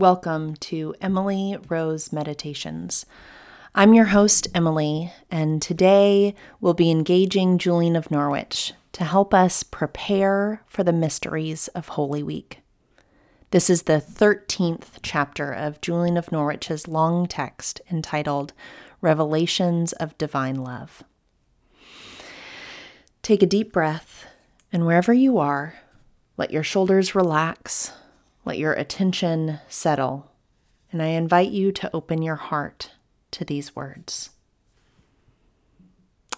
Welcome to Emily Rose Meditations. I'm your host, Emily, and today we'll be engaging Julian of Norwich to help us prepare for the mysteries of Holy Week. This is the 13th chapter of Julian of Norwich's long text entitled Revelations of Divine Love. Take a deep breath, and wherever you are, let your shoulders relax let your attention settle, and I invite you to open your heart to these words.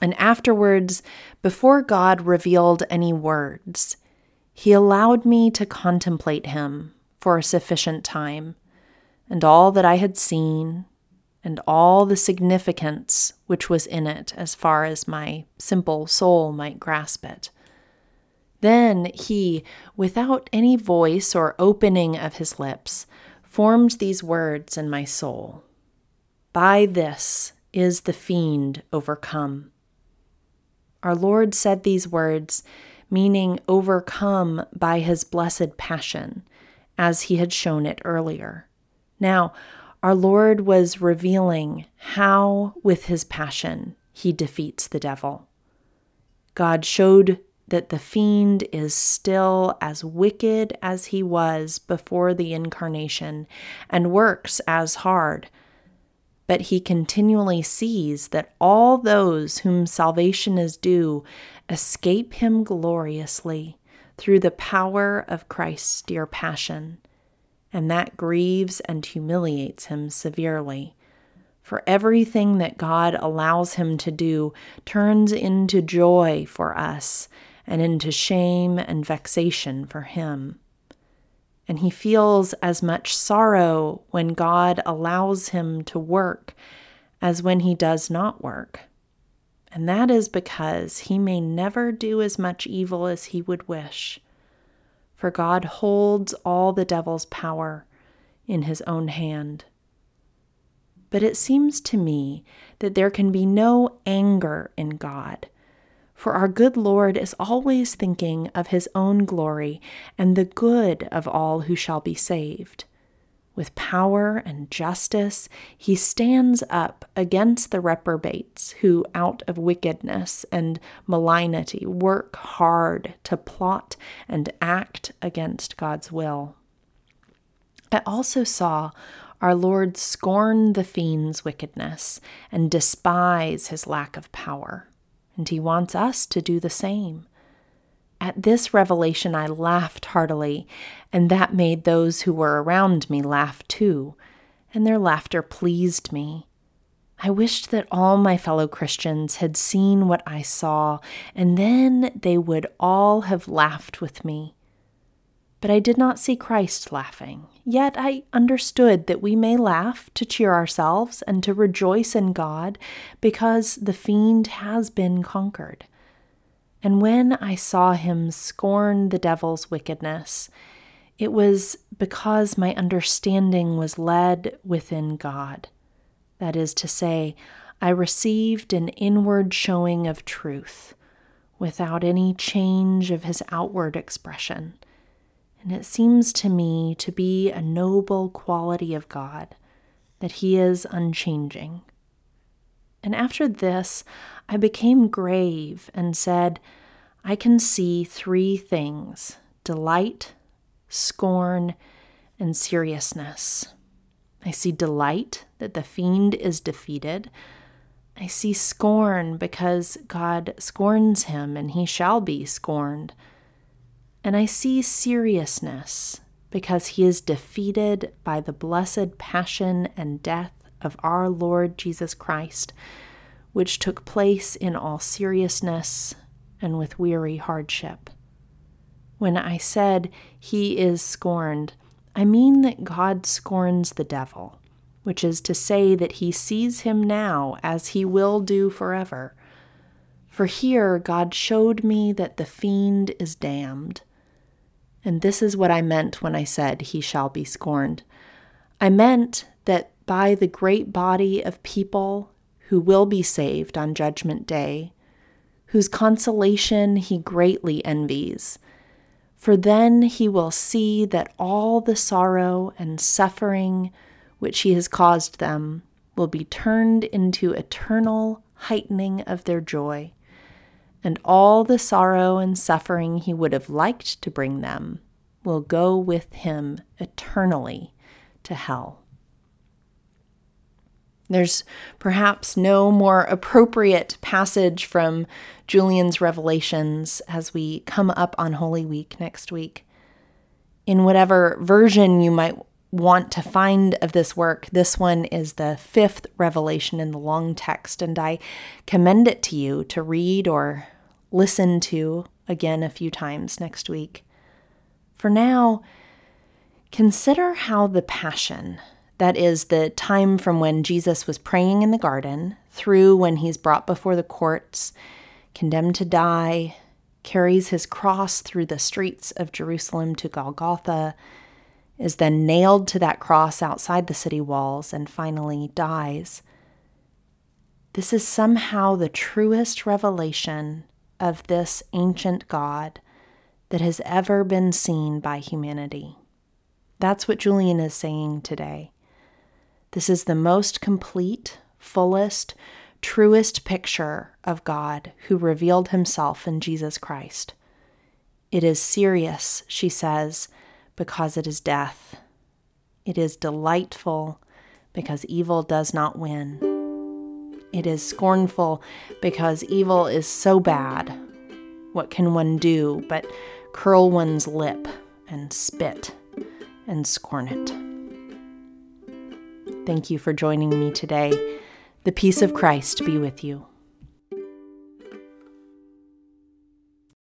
And afterwards, before God revealed any words, he allowed me to contemplate him for a sufficient time, and all that I had seen, and all the significance which was in it as far as my simple soul might grasp it. Then he, without any voice or opening of his lips, formed these words in my soul By this is the fiend overcome. Our Lord said these words, meaning overcome by his blessed passion, as he had shown it earlier. Now, our Lord was revealing how, with his passion, he defeats the devil. God showed that the fiend is still as wicked as he was before the incarnation and works as hard. But he continually sees that all those whom salvation is due escape him gloriously through the power of Christ's dear passion, and that grieves and humiliates him severely. For everything that God allows him to do turns into joy for us and into shame and vexation for him. And he feels as much sorrow when God allows him to work as when he does not work. And that is because he may never do as much evil as he would wish. For God holds all the devil's power in his own hand. But it seems to me that there can be no anger in God for our good Lord is always thinking of his own glory and the good of all who shall be saved. With power and justice, he stands up against the reprobates who, out of wickedness and malignity, work hard to plot and act against God's will. I also saw our Lord scorn the fiend's wickedness and despise his lack of power and He wants us to do the same. At this revelation, I laughed heartily, and that made those who were around me laugh too, and their laughter pleased me. I wished that all my fellow Christians had seen what I saw, and then they would all have laughed with me. But I did not see Christ laughing. Yet I understood that we may laugh to cheer ourselves and to rejoice in God because the fiend has been conquered. And when I saw him scorn the devil's wickedness, it was because my understanding was led within God. That is to say, I received an inward showing of truth without any change of his outward expression. And it seems to me to be a noble quality of God that He is unchanging. And after this, I became grave and said, I can see three things delight, scorn, and seriousness. I see delight that the fiend is defeated. I see scorn because God scorns him and he shall be scorned and I see seriousness because he is defeated by the blessed passion and death of our Lord Jesus Christ, which took place in all seriousness and with weary hardship. When I said he is scorned, I mean that God scorns the devil, which is to say that he sees him now as he will do forever. For here God showed me that the fiend is damned and this is what I meant when I said, He shall be scorned. I meant that by the great body of people who will be saved on Judgment Day, whose consolation he greatly envies, For then he will see that all the sorrow and suffering which he has caused them will be turned into eternal heightening of their joy, and all the sorrow and suffering he would have liked to bring them will go with him eternally to hell. There's perhaps no more appropriate passage from Julian's Revelations as we come up on Holy Week next week. In whatever version you might want to find of this work, this one is the fifth revelation in the long text, and I commend it to you to read or listen to again a few times next week. For now, consider how the Passion that is the time from when Jesus was praying in the garden through when he's brought before the courts, condemned to die, carries his cross through the streets of Jerusalem to Golgotha, is then nailed to that cross outside the city walls, and finally dies. This is somehow the truest revelation of this ancient God that has ever been seen by humanity. That's what Julian is saying today. This is the most complete, fullest, truest picture of God who revealed himself in Jesus Christ. It is serious, she says, because it is death. It is delightful because evil does not win. It is scornful because evil is so bad. What can one do but curl one's lip and spit and scorn it? Thank you for joining me today. The peace of Christ be with you.